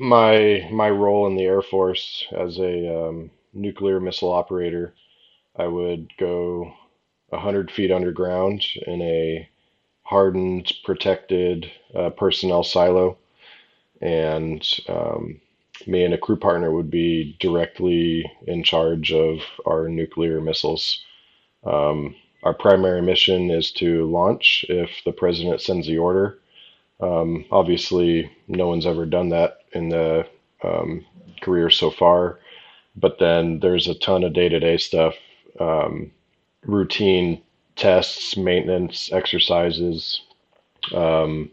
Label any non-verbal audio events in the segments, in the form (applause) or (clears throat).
my my role in the Air Force as a um, nuclear missile operator, I would go 100 feet underground in a hardened, protected uh, personnel silo, and um, me and a crew partner would be directly in charge of our nuclear missiles. Um, our primary mission is to launch if the president sends the order. Um, obviously, no one's ever done that in the um, career so far, but then there's a ton of day to day stuff, um, routine tests, maintenance, exercises, um,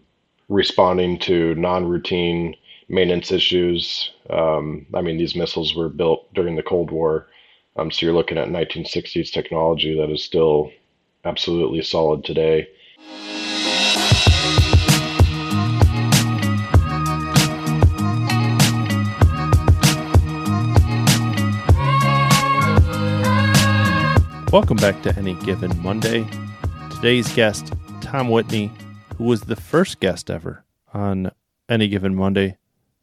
responding to non routine maintenance issues. Um, I mean, these missiles were built during the Cold War. Um, so you're looking at 1960s technology that is still absolutely solid today. Welcome back to Any Given Monday. Today's guest, Tom Whitney, who was the first guest ever on Any Given Monday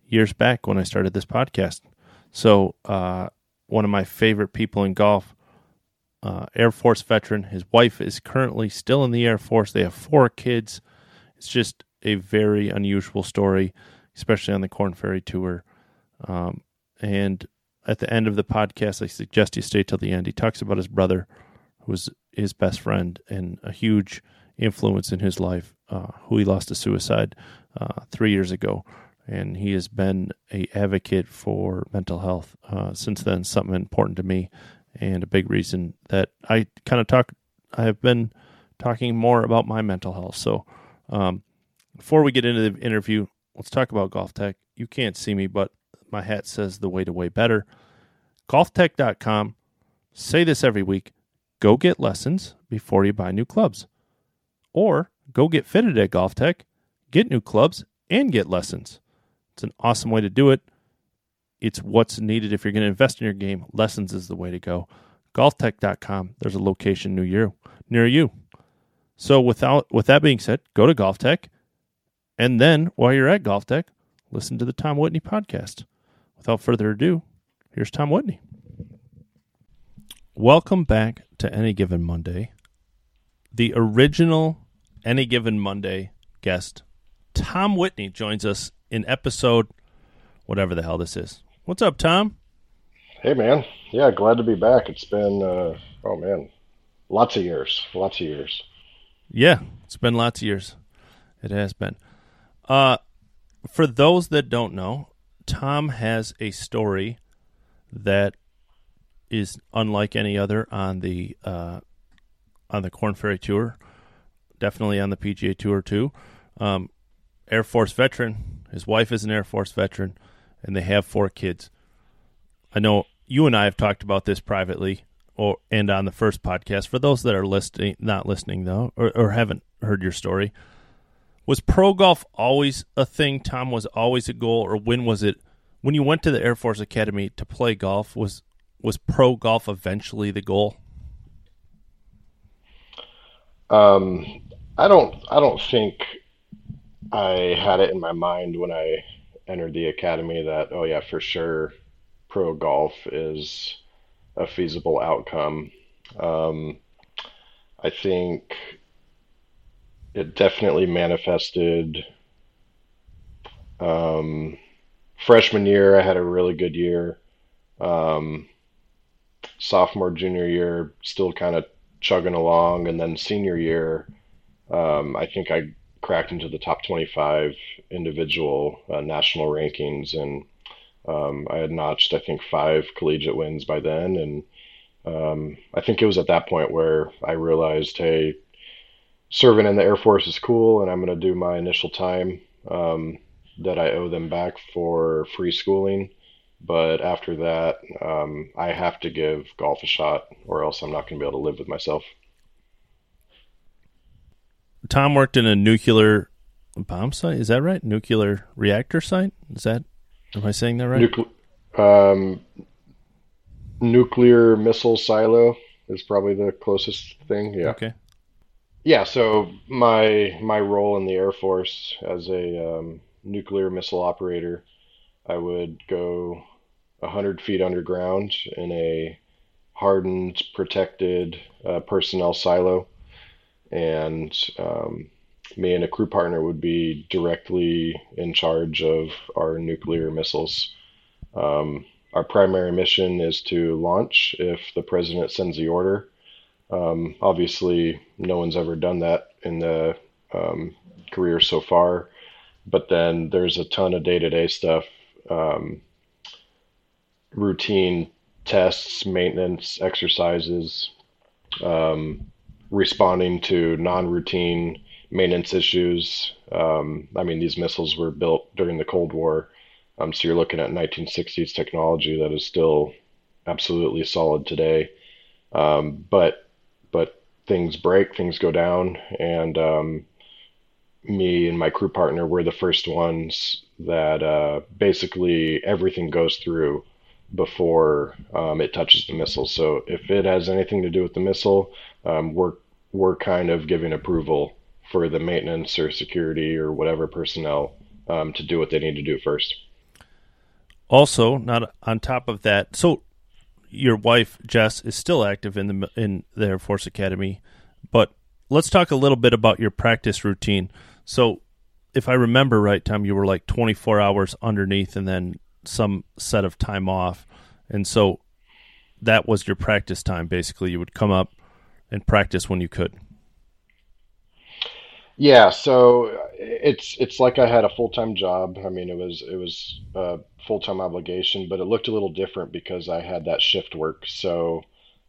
years back when I started this podcast. So, uh, one of my favorite people in golf, uh, Air Force veteran. His wife is currently still in the Air Force. They have four kids. It's just a very unusual story, especially on the Korn Ferry Tour. Um, and at the end of the podcast, I suggest you stay till the end. He talks about his brother, who was his best friend and a huge influence in his life, uh, who he lost to suicide uh, three years ago and he has been a advocate for mental health uh, since then. Something important to me, and a big reason that I kind of talk. I have been talking more about my mental health. So, um, before we get into the interview, let's talk about GolfTec. You can't see me, but my hat says the way to way better. GolfTec.com. Say this every week. Go get lessons before you buy new clubs, or go get fitted at GolfTec, get new clubs, and get lessons. It's an awesome way to do it. It's what's needed if you're going to invest in your game. Lessons is the way to go. GolfTec.com. There's a location near you. Near you. So without with that being said, go to GolfTec, and then while you're at GolfTec, listen to the Tom Whitney podcast. Without further ado, here's Tom Whitney. Welcome back to Any Given Monday. The original Any Given Monday guest, Tom Whitney, joins us in episode whatever the hell this is. What's up, Tom? Hey, man. Yeah, glad to be back. It's been, uh, oh, man, lots of years. Lots of years. Yeah, it's been lots of years. It has been. Uh, for those that don't know, Tom has a story that is unlike any other on the uh, on the Korn Ferry Tour, definitely on the PGA Tour too. Um, Air Force veteran, his wife is an Air Force veteran, and they have four kids. I know you and I have talked about this privately or and on the first podcast. For those that are listening, not listening though, or, or haven't heard your story, was pro golf always a thing? Tom was always a goal, or when was it? When you went to the Air Force Academy to play golf, was was pro golf eventually the goal? Um, I don't. I don't think I had it in my mind when I entered the academy that, oh, yeah, for sure, pro golf is a feasible outcome. Um, I think it definitely manifested. Um, freshman year, I had a really good year. Um, sophomore, junior year, still kind of chugging along. And then senior year, um, I think I cracked into the top 25 individual uh, national rankings, and um, I had notched, I think, five collegiate wins by then. And um, I think it was at that point where I realized, hey, serving in the Air Force is cool, and I'm going to do my initial time um, that I owe them back for free schooling. But after that, um, I have to give golf a shot, or else I'm not going to be able to live with myself. Tom worked in a nuclear bomb site. Is that right? Nuclear reactor site. Is that? Am I saying that right? Nucle- um, nuclear missile silo is probably the closest thing. Yeah. Okay. Yeah. So my my role in the Air Force as a um, nuclear missile operator, I would go 100 feet underground in a hardened, protected uh, personnel silo. And um, me and a crew partner would be directly in charge of our nuclear missiles. Um, our primary mission is to launch if the president sends the order. Um, obviously, no one's ever done that in the um, career so far, but then there's a ton of day to day stuff, um, routine tests, maintenance, exercises, um, responding to non routine maintenance issues. Um, I mean, these missiles were built during the Cold War, um, so you're looking at 1960s technology that is still absolutely solid today. Um, but but things break, things go down, and um, me and my crew partner were the first ones that uh, basically everything goes through before um, it touches the missile. So if it has anything to do with the missile, um, we're we're kind of giving approval for the maintenance or security or whatever personnel um, to do what they need to do first. Also, not on top of that, so your wife Jess is still active in the in the Air Force Academy, but let's talk a little bit about your practice routine. So, if I remember right, Tom, you were like 24 hours underneath and then some set of time off, and so that was your practice time. Basically, you would come up and practice when you could. Yeah, so it's it's like I had a full-time job. I mean, it was it was a full-time obligation, but it looked a little different because I had that shift work. So,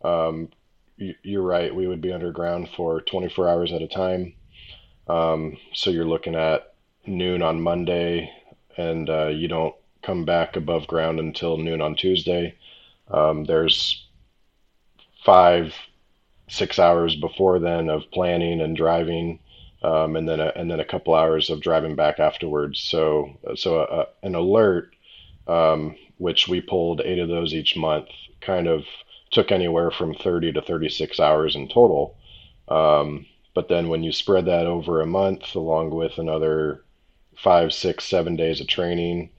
um, you, you're right, we would be underground for 24 hours at a time. Um, so you're looking at noon on Monday, and uh, you don't come back above ground until noon on Tuesday. Um, there's five, six hours before then of planning and driving um, and then a, and then a couple hours of driving back afterwards. So so a, an alert, um, which we pulled eight of those each month, kind of took anywhere from 30 to 36 hours in total. Um, but then when you spread that over a month, along with another five, six, seven days of training,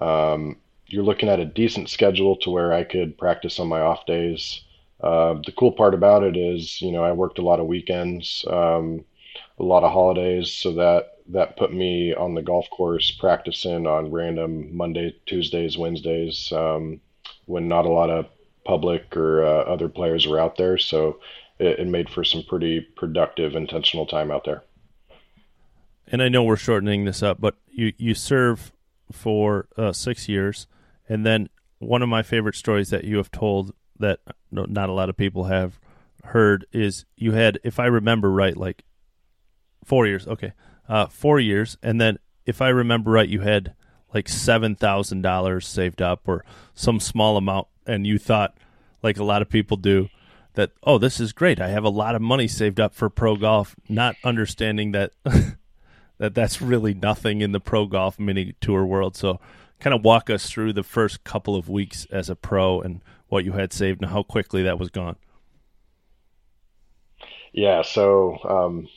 um, you're looking at a decent schedule to where I could practice on my off days. Uh, the cool part about it is, you know, I worked a lot of weekends. Um, a lot of holidays, so that that put me on the golf course practicing on random Monday, Tuesdays, Wednesdays um, when not a lot of public or uh, other players were out there. So it, it made for some pretty productive, intentional time out there. And I know we're shortening this up, but you you serve for uh, six years, and then one of my favorite stories that you have told that not a lot of people have heard is you had, if I remember right, like Four years. Okay. Uh, four years. And then, if I remember right, you had like $7,000 saved up or some small amount. And you thought, like a lot of people do, that, oh, this is great. I have a lot of money saved up for pro golf, not understanding that. (laughs) that that's really nothing in the pro golf mini tour world. So, kind of walk us through the first couple of weeks as a pro and what you had saved and how quickly that was gone. Yeah, so um,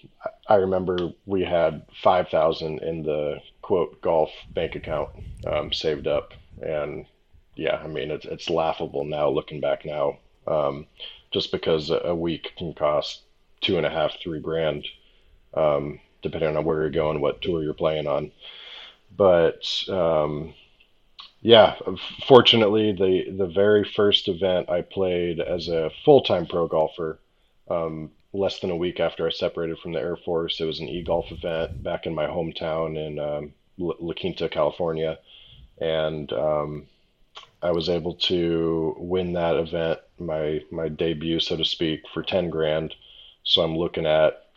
I remember we had five thousand in the quote golf bank account um, saved up, and yeah, I mean it's it's laughable now looking back now, um, just because a week can cost two and a half, three grand, um, depending on where you're going, what tour you're playing on. But um, yeah, fortunately, the the very first event I played as a full time pro golfer. Um, less than a week after I separated from the Air Force. It was an e-golf event back in my hometown in um, La Quinta, California, and um, I was able to win that event, my my debut, so to speak, for ten grand. So I'm looking at,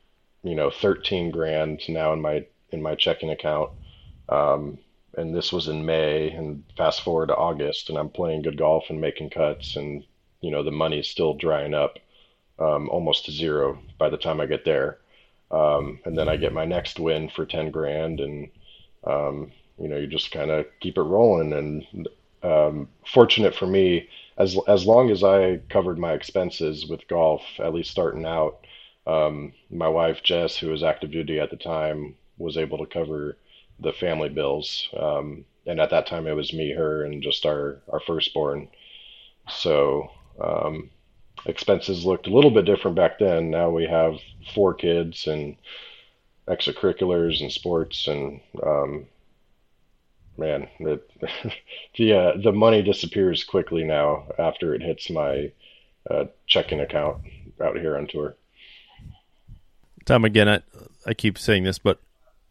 you know, thirteen grand now in my in my checking account. Um, and this was in May, and fast forward to August, and I'm playing good golf and making cuts, and you know the money's still drying up um, almost to zero by the time I get there. Um, and then I get my next win for 10 grand and, um, you know, you just kind of keep it rolling. And um, fortunate for me, as, as long as I covered my expenses with golf, at least starting out, um, my wife, Jess, who was active duty at the time, was able to cover the family bills. Um, and at that time it was me, her, and just our our firstborn. So um, expenses looked a little bit different back then. Now we have four kids and extracurriculars and sports and um, man, it, (laughs) the uh, the money disappears quickly now after it hits my uh, checking account out here on tour. Tom, again, I, I keep saying this, but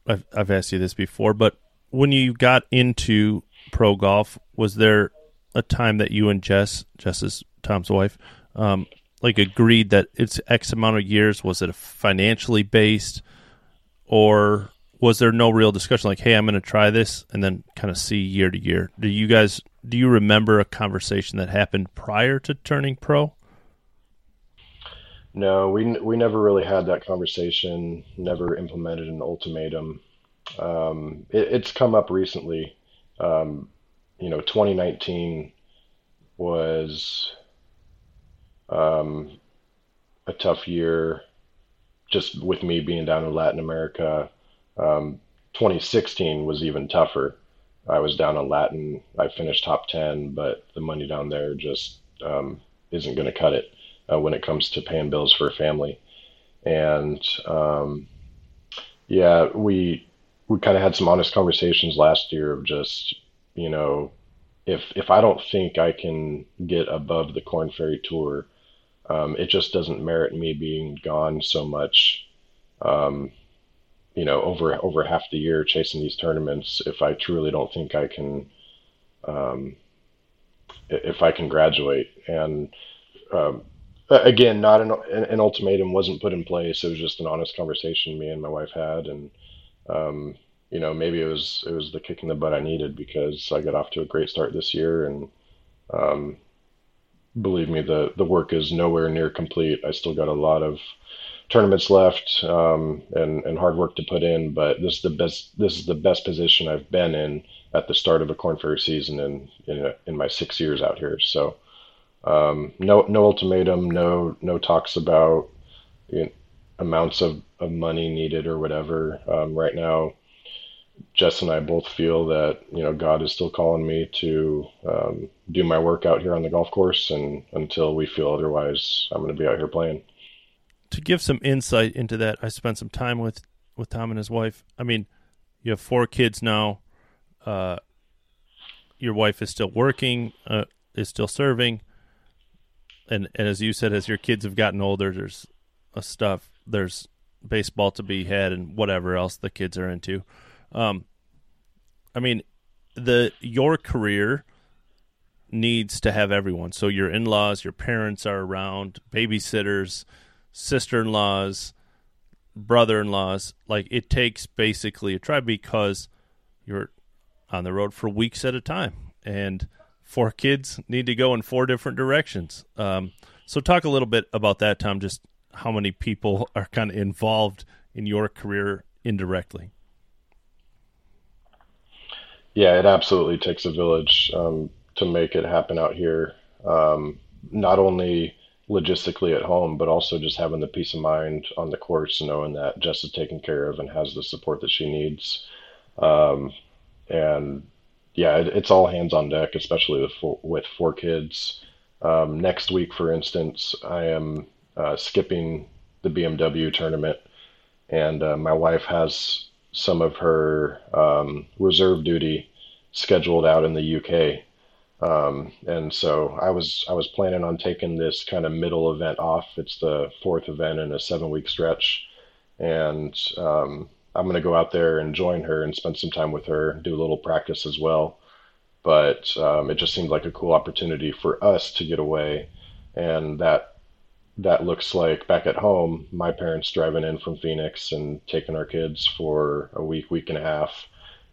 I've, I've asked you this before. But when you got into pro golf, was there a time that you and Jess, Jess is Tom's wife, um, like agreed that it's X amount of years? Was it a financially based, or was there no real discussion? Like, hey, I'm going to try this, and then kind of see year to year. Do you guys do you remember a conversation that happened prior to turning pro? No, we we never really had that conversation. Never implemented an ultimatum. Um, it, it's come up recently. Um, you know, 2019 was um, a tough year, just with me being down in Latin America. Um, 2016 was even tougher. I was down in Latin. I finished top 10, but the money down there just um, isn't going to cut it uh, when it comes to paying bills for a family. And um, yeah, we we kind of had some honest conversations last year of just you know if if I don't think I can get above the Korn Ferry Tour, um, it just doesn't merit me being gone so much. Um, you know, over over half the year chasing these tournaments, if I truly don't think I can, um, if I can graduate, and um, again, not an, an ultimatum wasn't put in place. It was just an honest conversation me and my wife had, and um, you know, maybe it was it was the kick in the butt I needed because I got off to a great start this year, and um, believe me, the the work is nowhere near complete. I still got a lot of tournaments left um, and and hard work to put in, but this is the best this is the best position I've been in at the start of a Korn Ferry season in in, a, in my six years out here. So um, no, no ultimatum, no, no talks about you know, amounts of, of money needed or whatever. Um, right now, Jess and I both feel that you know God is still calling me to um, do my work out here on the golf course, and until we feel otherwise, I'm going to be out here playing. To give some insight into that, I spent some time with with Tom and his wife. I mean, you have four kids now. Uh, your wife is still working, uh, is still serving and and as you said, as your kids have gotten older, there's a stuff there's baseball to be had and whatever else the kids are into. Um, I mean, the your career needs to have everyone. So your in-laws, your parents are around, babysitters, sister-in-laws, brother-in-laws. Like it takes basically a tribe because you're on the road for weeks at a time, and four kids need to go in four different directions. Um, so, talk a little bit about that, Tom. Just how many people (laughs) are kind of involved in your career indirectly. Yeah, it absolutely takes a village um, to make it happen out here. Um, not only logistically at home, but also just having the peace of mind on the course, knowing that Jess is taken care of and has the support that she needs. Um, and yeah, it, it's all hands on deck, especially with four, with four kids. Um, next week, for instance, I am uh, skipping the BMW tournament, and uh, my wife has some of her um, reserve duty scheduled out in the UK. Um, and so I was I was planning on taking this kind of middle event off. It's the fourth event in a seven week stretch, and um, I'm going to go out there and join her and spend some time with her, do a little practice as well. But um, it just seemed like a cool opportunity for us to get away, and that that looks like back at home, my parents driving in from Phoenix and taking our kids for a week, week and a half,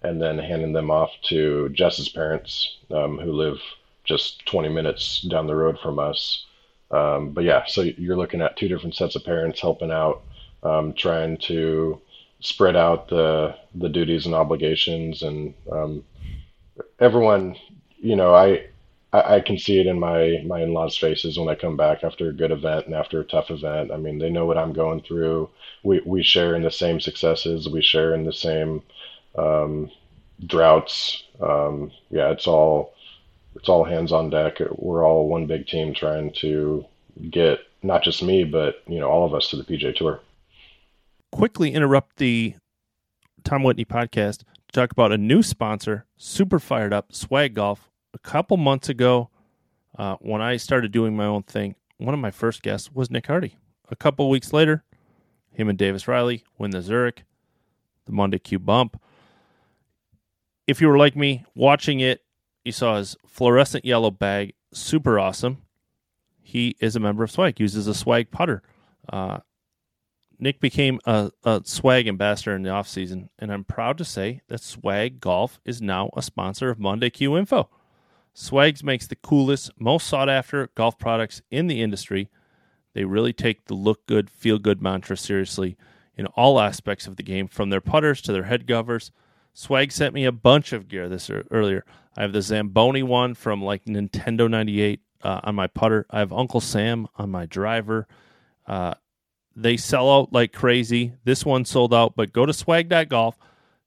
and then handing them off to Jess's parents, um, who live just 20 minutes down the road from us. Um, but yeah, so you're looking at two different sets of parents helping out, um, trying to spread out the the duties and obligations and um, everyone you know I, I i can see it in my my in-laws faces when i come back after a good event and after a tough event i mean they know what i'm going through we we share in the same successes we share in the same um, droughts. Um, yeah, it's all it's all hands on deck. We're all one big team trying to get not just me, but you know all of us to the PJ Tour. Quickly interrupt the Tom Whitney podcast to talk about a new sponsor, super fired up, Swag Golf. A couple months ago, uh, when I started doing my own thing, one of my first guests was Nick Hardy. A couple weeks later, him and Davis Riley win the Zurich, the Monday Q bump. If you were like me watching it, you saw his fluorescent yellow bag, super awesome. He is a member of Swag, uses a Swag putter. Uh, Nick became a, a, swag ambassador in the off season, and I'm proud to say that Swag Golf is now a sponsor of Monday Q Info. Swags makes the coolest, most sought after golf products in the industry. They really take the look good, feel good mantra seriously in all aspects of the game, from their putters to their head covers. Swag sent me a bunch of gear this earlier. I have the Zamboni one from like Nintendo 98 uh, on my putter. I have Uncle Sam on my driver. Uh, they sell out like crazy. This one sold out, but go to swag.golf,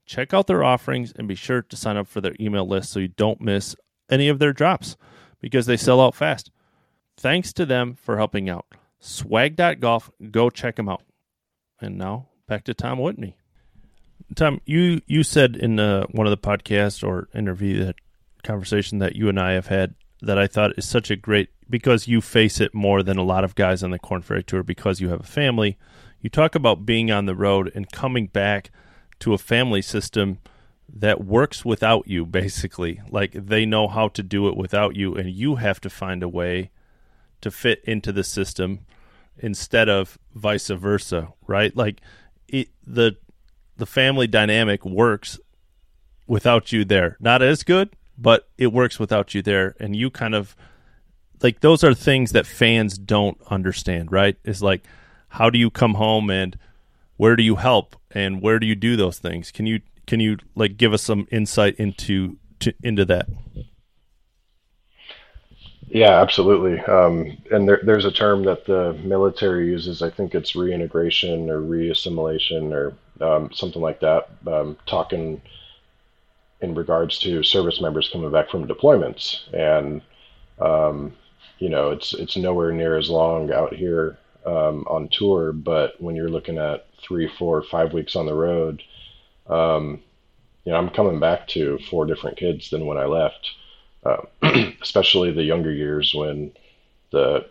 check out their offerings, and be sure to sign up for their email list so you don't miss any of their drops because they sell out fast. Thanks to them for helping out. Swag.golf, go check them out. And now back to Tom Whitney. Tom, you you said in uh, one of the podcasts or interview that conversation that you and I have had that I thought is such a great because you face it more than a lot of guys on the Korn Ferry Tour because you have a family. You talk about being on the road and coming back to a family system that works without you, basically. Like they know how to do it without you, and you have to find a way to fit into the system instead of vice versa, right? Like it, the the family dynamic works without you there. Not as good, but it works without you there, and you kind of like those are things that fans don't understand, right? Is like how do you come home and where do you help and where do you do those things? Can you can you like give us some insight into to, into that? Yeah, absolutely. Um, and there, there's a term that the military uses. I think it's reintegration or reassimilation or um, something like that. Um, talking in regards to service members coming back from deployments, and um, you know, it's it's nowhere near as long out here um, on tour. But when you're looking at three, four, five weeks on the road, um, you know, I'm coming back to four different kids than when I left. Uh, (clears throat) especially the younger years when the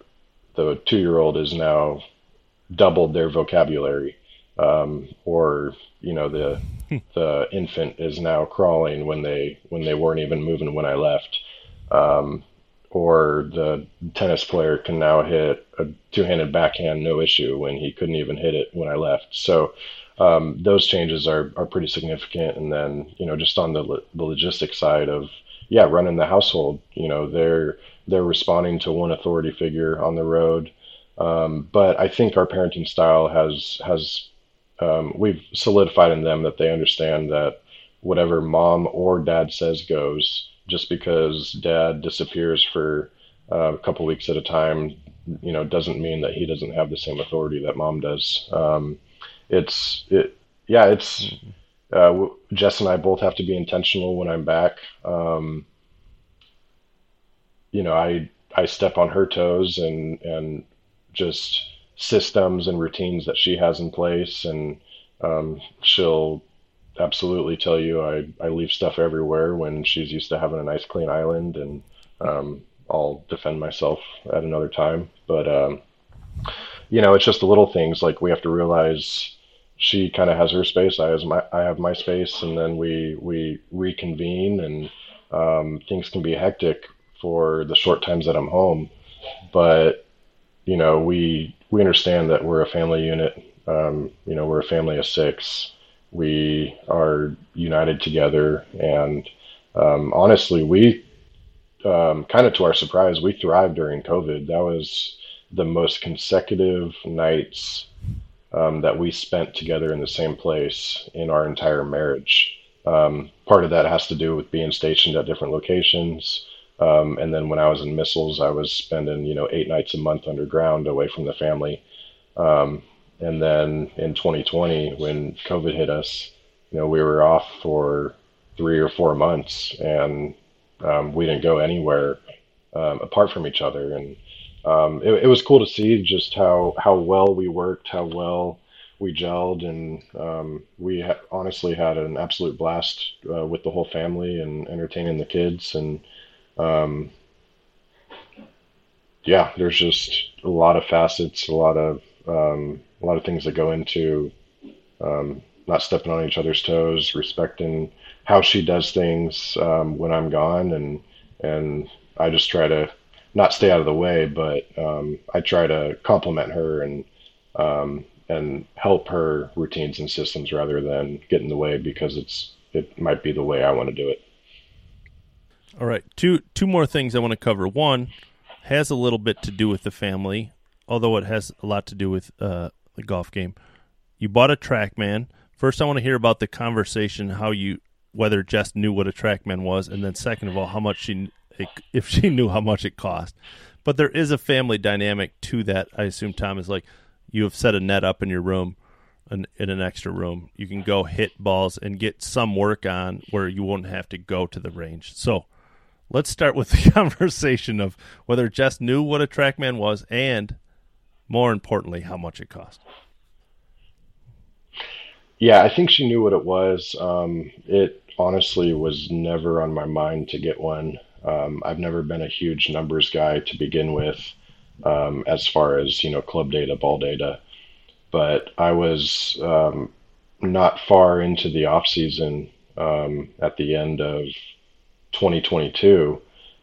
the two year old is now doubled their vocabulary, um, or you know the (laughs) the infant is now crawling when they when they weren't even moving when I left. Um, or the tennis player can now hit a two-handed backhand no issue when he couldn't even hit it when I left. So um, those changes are are pretty significant. And then you know just on the the logistic side of yeah running the household, you know they're they're responding to one authority figure on the road. Um, but I think our parenting style has has um, we've solidified in them that they understand that whatever mom or dad says goes. Just because dad disappears for uh, a couple weeks at a time, you know, doesn't mean that he doesn't have the same authority that mom does. Um, it's it, yeah, it's uh, Jess and I both have to be intentional when I'm back. Um, you know, I I step on her toes and and just systems and routines that she has in place, and um, she'll absolutely tell you I, I leave stuff everywhere when she's used to having a nice clean island, and um, I'll defend myself at another time. But um, you know, it's just the little things like we have to realize she kind of has her space, I has my I have my space, and then we we reconvene, and um, things can be hectic for the short times that I'm home, but you know we we understand that we're a family unit. Um, you know, we're a family of six. We are united together, and um, honestly, we um, kind of to our surprise, we thrived during COVID. That was the most consecutive nights um, that we spent together in the same place in our entire marriage. Um, part of that has to do with being stationed at different locations. Um, and then when I was in missiles, I was spending, you know, eight nights a month underground away from the family. Um, and then in 2020, when COVID hit us, you know, we were off for three or four months, and um, we didn't go anywhere um, apart from each other. And um, it, it was cool to see just how how well we worked, how well we gelled, and um, we ha- honestly had an absolute blast uh, with the whole family and entertaining the kids. And um, yeah, there's just a lot of facets, a lot of um, a lot of things that go into um, not stepping on each other's toes, respecting how she does things um, when I'm gone, and and I just try to not stay out of the way, but um, I try to compliment her and um, and help her routines and systems rather than get in the way because it's it might be the way I want to do it. All right, two two more things I want to cover. One has a little bit to do with the family, although it has a lot to do with uh, the golf game. You bought a TrackMan. First, I want to hear about the conversation, how you whether Jess knew what a TrackMan was, and then second of all, how much she if she knew how much it cost. But there is a family dynamic to that. I assume Tom is like you have set a net up in your room, in, in an extra room. You can go hit balls and get some work on where you won't have to go to the range. So let's start with (laughs) the conversation of whether Jess knew what a TrackMan was and, more importantly, how much it cost. Yeah, I think she knew what it was. Um, it honestly was never on my mind to get one. Um, I've never been a huge numbers guy to begin with, um, as far as you know, club data, ball data. But I was um, not far into the off season um, at the end of 2022,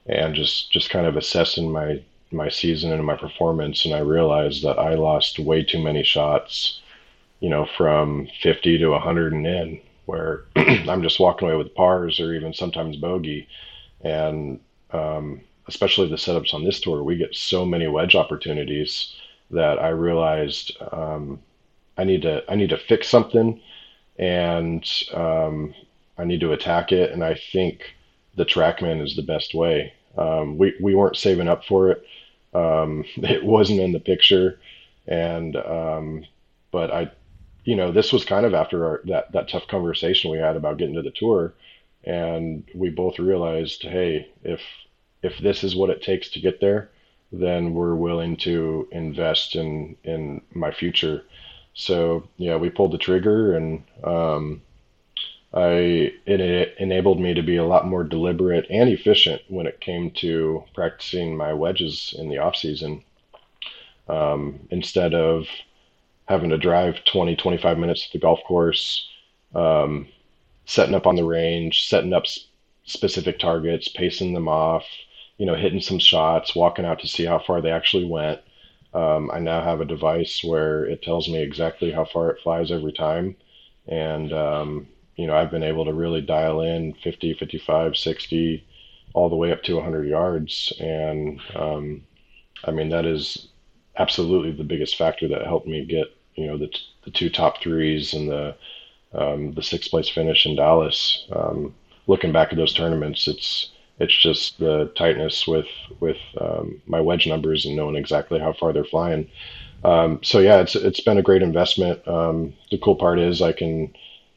and just just kind of assessing my my season and my performance, and I realized that I lost way too many shots, you know, from 50 to 100 and in, where (clears throat) I'm just walking away with pars or even sometimes bogey and um, especially the setups on this tour, we get so many wedge opportunities that I realized um, I need to I need to fix something, and um, I need to attack it. And I think the TrackMan is the best way. Um, we we weren't saving up for it. Um, (laughs) it wasn't in the picture, and um, but I, you know, this was kind of after our, that that tough conversation we had about getting to the tour and we both realized, hey, if if this is what it takes to get there, then we're willing to invest in in my future. So yeah, we pulled the trigger, and um, I it, it enabled me to be a lot more deliberate and efficient when it came to practicing my wedges in the off season. Um, instead of having to drive 20, 25 minutes to the golf course, um, setting up on the range, setting up specific targets, pacing them off, you know, hitting some shots, walking out to see how far they actually went. Um, I now have a device where it tells me exactly how far it flies every time. And, um, you know, I've been able to really dial in 50, 55, 60, all the way up to 100 yards. And, um, I mean, that is absolutely the biggest factor that helped me get, you know, the, the two top threes and the, um, the sixth place finish in Dallas. Um, looking back at those tournaments, it's it's just the tightness with with um, my wedge numbers and knowing exactly how far they're flying. Um, so yeah, it's it's been a great investment. Um, the cool part is I can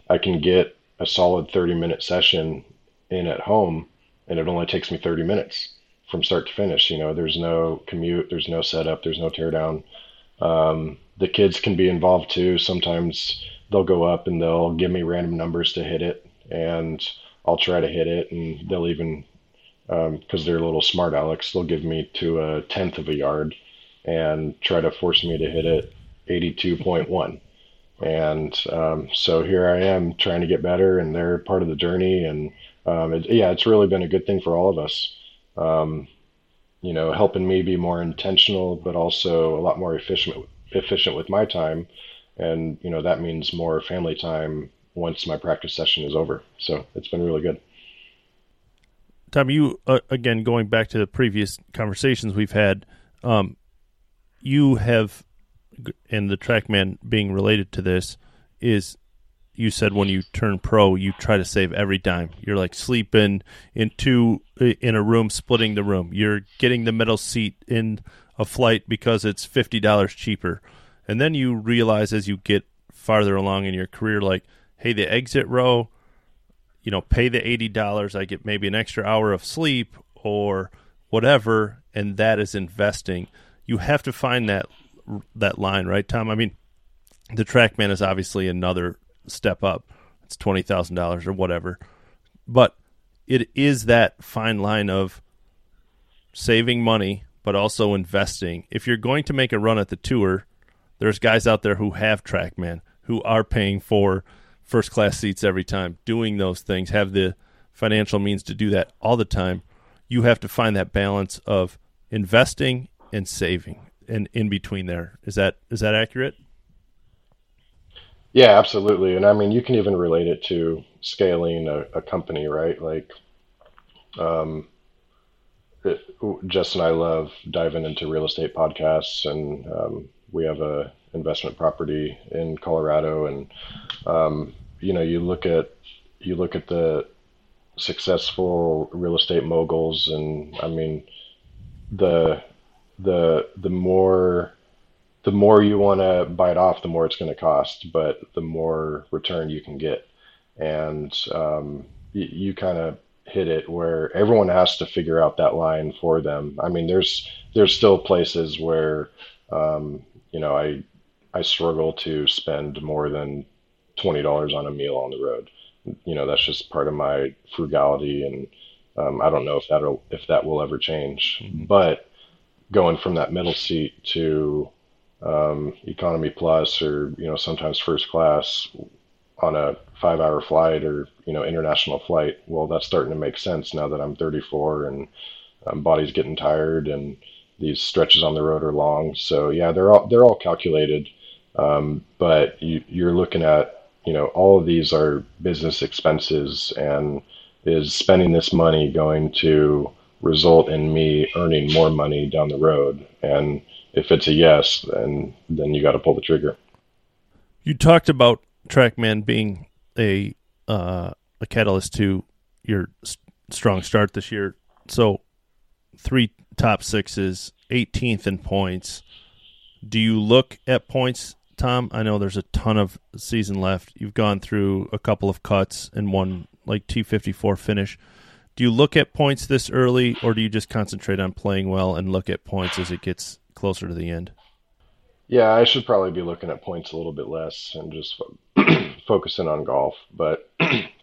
I can get a solid 30 minute session in at home, and it only takes me 30 minutes from start to finish. You know, there's no commute, there's no setup, there's no teardown. Um, the kids can be involved too. Sometimes they'll go up and they'll give me random numbers to hit it, and I'll try to hit it, and they'll even because um, they're a little smart Alex, they'll give me to a tenth of a yard and try to force me to hit it 82.1. And um, so here I am trying to get better, and they're part of the journey. And um, it, yeah, it's really been a good thing for all of us. Um, you know, helping me be more intentional, but also a lot more efficient efficient with my time and you know that means more family time once my practice session is over. So it's been really good. Tom, you uh, again going back to the previous conversations we've had, um, you have, and the TrackMan being related to this is, you said when you turn pro, you try to save every dime. You're like sleeping in two in a room, splitting the room. You're getting the middle seat in a flight because it's fifty dollars cheaper and then you realize as you get farther along in your career, like, hey, the exit row, you know, pay the eighty dollars, I get maybe an extra hour of sleep or whatever, and that is investing. You have to find that that line, right, Tom? I mean, the TrackMan is obviously another step up. It's twenty thousand dollars or whatever, but it is that fine line of saving money but also investing. If you're going to make a run at the tour, there's guys out there who have TrackMan who are paying for first class seats every time, doing those things, have the financial means to do that all the time. You have to find that balance of investing and saving and in between there. Is that is that accurate? Yeah, absolutely. And I mean, you can even relate it to scaling a, a company, right? Like, um, it, Jess and I love diving into real estate podcasts, and um, we have a investment property in Colorado, and um, you know, you look at you look at the successful real estate moguls, and I mean, the the the more the more you want to bite off, the more it's going to cost, but the more return you can get, and um, you, you kind of hit it where everyone has to figure out that line for them. I mean, there's there's still places where um, you know I I struggle to spend more than twenty dollars on a meal on the road. You know, that's just part of my frugality, and um, I don't know if that'll if that will ever change. Mm-hmm. But going from that middle seat to um, economy plus, or you know, sometimes first class on a five hour flight or you know international flight well that's starting to make sense now that i'm 34 and um, body's getting tired and these stretches on the road are long. So yeah they're all they're all calculated. Um, but you, you're looking at you know all of these are business expenses and is spending this money going to result in me earning more money down the road? And if it's a yes then then you got to pull the trigger. You talked about TrackMan being a uh, a catalyst to your strong start this year. So three top sixes, 18th in points. Do you look at points, Tom? I know there's a ton of season left. You've gone through a couple of cuts and one like T54 finish. Do you look at points this early, or do you just concentrate on playing well and look at points as it gets closer to the end? Yeah, I should probably be looking at points a little bit less and just (clears throat) focusing on golf. But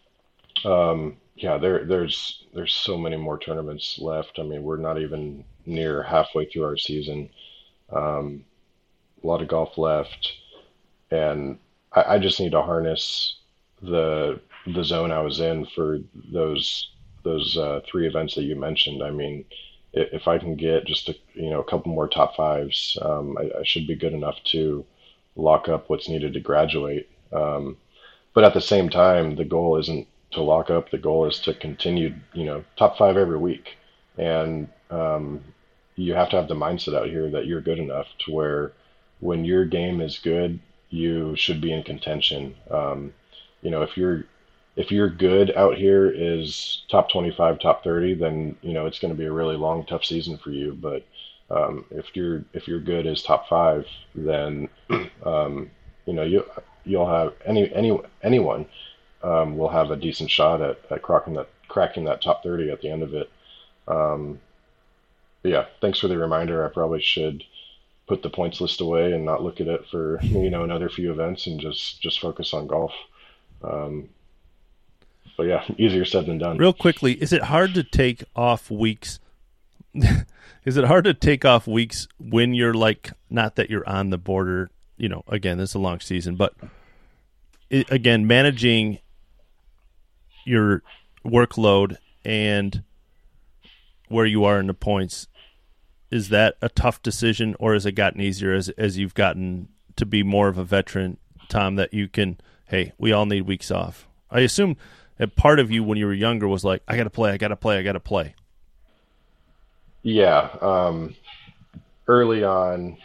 (clears throat) um, yeah, there there's there's so many more tournaments left. I mean, we're not even near halfway through our season. Um, a lot of golf left, and I, I just need to harness the the zone I was in for those those uh, three events that you mentioned. I mean, if I can get just a you know a couple more top fives, um, I, I, should be good enough to lock up what's needed to graduate. Um, but at the same time, the goal isn't to lock up. The goal is to continue, you know, top five every week, and um, you have to have the mindset out here that you're good enough to where when your game is good, you should be in contention. Um, you know, if you're if you're good out here is top 25, top 30, then you know it's going to be a really long, tough season for you. But um, if you're if you're good as top five, then (clears throat) um, you know you you'll have any any anyone um, will have a decent shot at, at cracking that cracking that top 30 at the end of it. Um, yeah, thanks for the reminder. I probably should put the points list away and not look at it for you know another few events and just just focus on golf. Um, but yeah, (laughs) easier said than done. Real quickly, is it hard to take off weeks? (laughs) is it hard to take off weeks when you're like not that you're on the border? You know, again, this is a long season, but it, again, managing your workload and where you are in the points is that a tough decision or has it gotten easier as as you've gotten to be more of a veteran tom that you can hey we all need weeks off i assume and part of you when you were younger was like, I got to play, I got to play, I got to play. Yeah. Um, early on,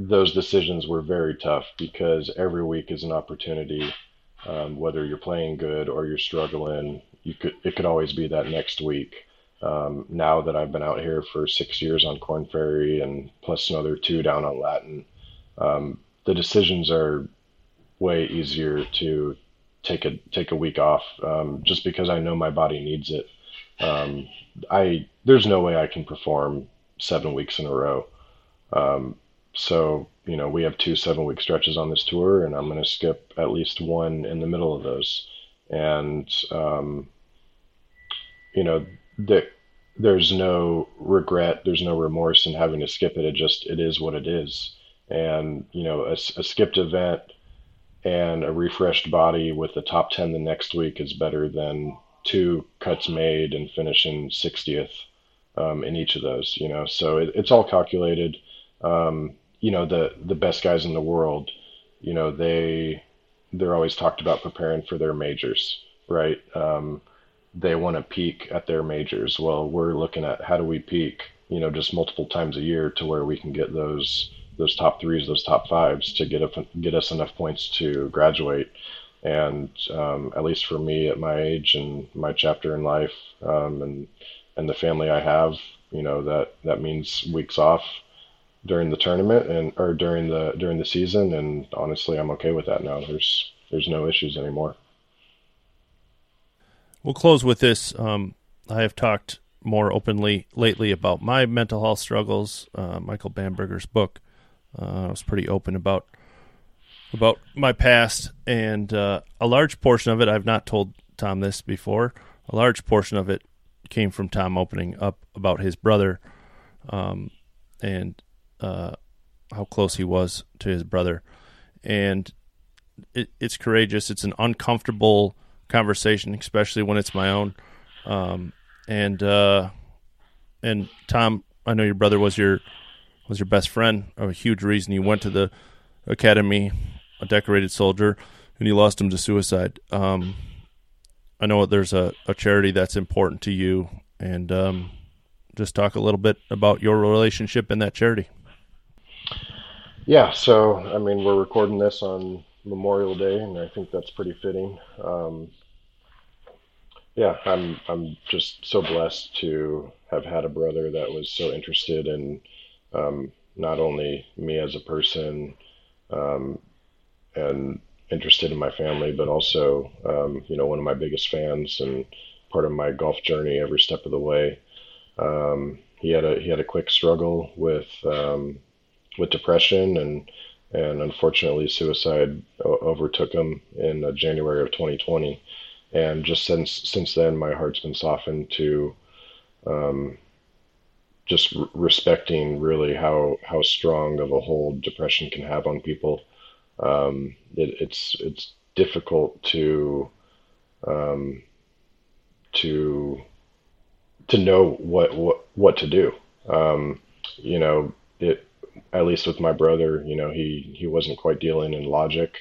those decisions were very tough because every week is an opportunity. Um, whether you're playing good or you're struggling, you could it could always be that next week. Um, now that I've been out here for six years on Korn Ferry and plus another two down on Latin, um, the decisions are way easier to take a take a week off um, just because I know my body needs it. Um, I there's no way I can perform seven weeks in a row. Um, so you know we have two seven week stretches on this tour, and I'm going to skip at least one in the middle of those. And um, you know there's no regret, there's no remorse in having to skip it. It just it is what it is. And you know a, a skipped event and a refreshed body with the top 10 the next week is better than two cuts made and finishing 60th um, in each of those you know so it, it's all calculated um, you know the the best guys in the world you know they they're always talked about preparing for their majors right um, they want to peak at their majors well we're looking at how do we peak you know just multiple times a year to where we can get those those top threes, those top fives to get up, get us enough points to graduate. And um, at least for me at my age and my chapter in life, um, and and the family I have, you know that that means weeks off during the tournament and or during the during the season. And honestly, I'm okay with that now. There's there's no issues anymore. We'll close with this. Um, I have talked more openly lately about my mental health struggles. Uh, Michael Bamberger's book uh, I was pretty open about about my past, and uh, a large portion of it I've not told Tom this before. A large portion of it came from Tom opening up about his brother, um, and uh, how close he was to his brother, and it, it's courageous. It's an uncomfortable conversation, especially when it's my own. Um, and uh, and Tom, I know your brother was your was your best friend, a huge reason you went to the academy, a decorated soldier, and you lost him to suicide. Um, I know there's a, a charity that's important to you, and um, just talk a little bit about your relationship in that charity. Yeah, so I mean, we're recording this on Memorial Day, and I think that's pretty fitting. Um, yeah, I'm I'm just so blessed to have had a brother that was so interested in um, not only me as a person um, and interested in my family, but also, um, you know, one of my biggest fans and part of my golf journey every step of the way. Um, he had a he had a quick struggle with um, with depression and and unfortunately suicide overtook him in uh, January of 2020. And just since since then, my heart's been softened to um, just respecting really how how strong of a hold depression can have on people. Um, it, it's it's difficult to um, to to know what what what to do. Um, you know, it at least with my brother, you know, he he wasn't quite dealing in logic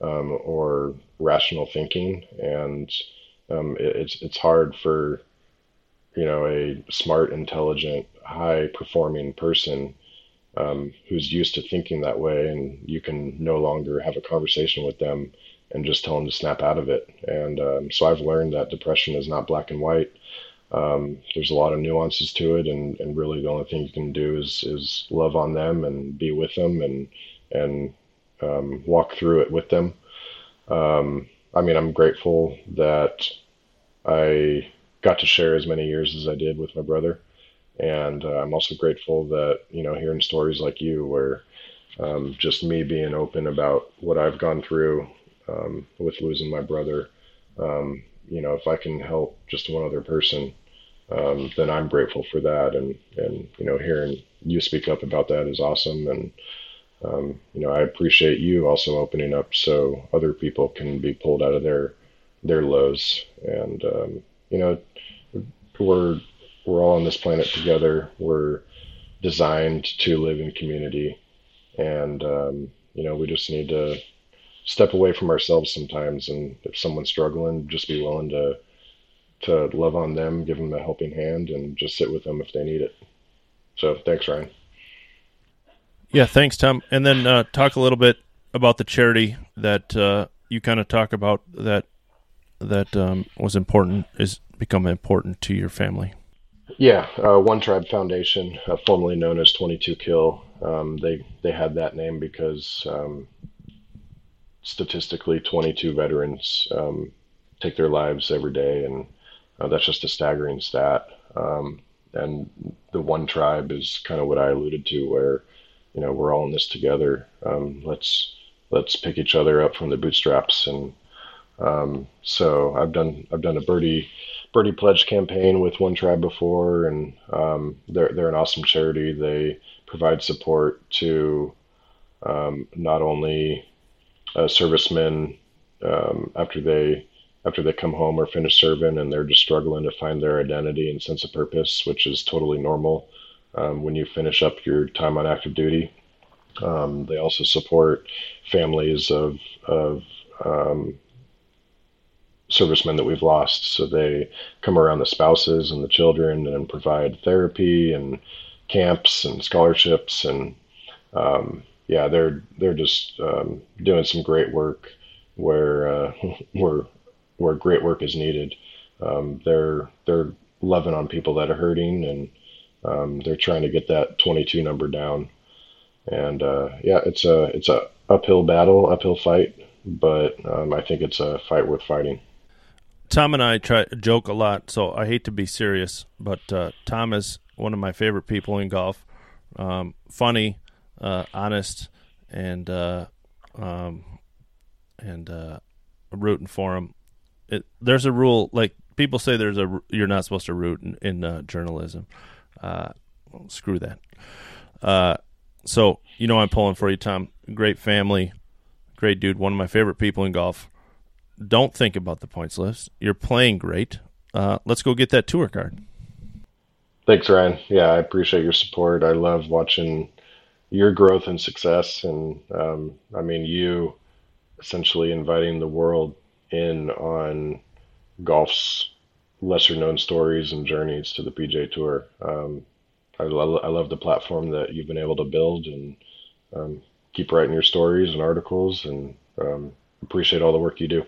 um, or rational thinking, and um, it, it's it's hard for you know a smart, intelligent, high performing person um, who's used to thinking that way, and you can no longer have a conversation with them and just tell them to snap out of it. And um, so I've learned that depression is not black and white. Um, there's a lot of nuances to it, and, and really the only thing you can do is is love on them and be with them and and um, walk through it with them. Um, I mean, I'm grateful that I got to share as many years as I did with my brother. And uh, I'm also grateful that, you know, hearing stories like you, where um, just me being open about what I've gone through um, with losing my brother, um, you know, if I can help just one other person, um, then I'm grateful for that. And, and, you know, hearing you speak up about that is awesome. And, um, you know, I appreciate you also opening up so other people can be pulled out of their, their lows. And, um, you know, we're we're all on this planet together. We're designed to live in community, and um, you know, we just need to step away from ourselves sometimes. And if someone's struggling, just be willing to to love on them, give them a helping hand, and just sit with them if they need it. So, thanks, Ryan. Yeah, thanks, Tom. And then uh, talk a little bit about the charity that uh, you kind of talk about that that um, was important is become important to your family. Yeah, uh, One Tribe Foundation, uh, formerly known as 22 Kill, um, they they had that name because um, statistically 22 veterans um, take their lives every day, and uh, that's just a staggering stat. Um, and the one tribe is kind of what I alluded to, where you know we're all in this together. Um, let's let's pick each other up from the bootstraps, and um, so I've done I've done a birdie birdie pledge campaign with one tribe before, and um, they're they're an awesome charity. They provide support to um, not only uh, servicemen um, after they after they come home or finish serving and they're just struggling to find their identity and sense of purpose, which is totally normal um, when you finish up your time on active duty. Um, they also support families of of um, servicemen that we've lost, so they come around the spouses and the children and provide therapy and camps and scholarships and um, yeah, they're they're just um, doing some great work where uh, (laughs) where where great work is needed. Um, they're they're loving on people that are hurting and um, they're trying to get that 22 number down. And uh, yeah, it's a it's a uphill battle, uphill fight, but um, I think it's a fight worth fighting. Tom and I try joke a lot, so I hate to be serious, but uh, Tom is one of my favorite people in golf. Um, funny, uh, honest, and uh, um, and uh, rooting for him. It, there's a rule, like people say, there's a you're not supposed to root in, in uh, journalism. Uh, screw that. Uh, so you know I'm pulling for you, Tom. Great family, great dude. One of my favorite people in golf. Don't think about the points list. You're playing great. Let's go get that tour card. Thanks, Ryan. Yeah, I appreciate your support. I love watching your growth and success. And um, I mean, you essentially inviting the world in on golf's lesser known stories and journeys to the PGA Tour. Um, I, lo- I, love the platform that you've been able to build and um, keep writing your stories and articles and um, appreciate all the work you do.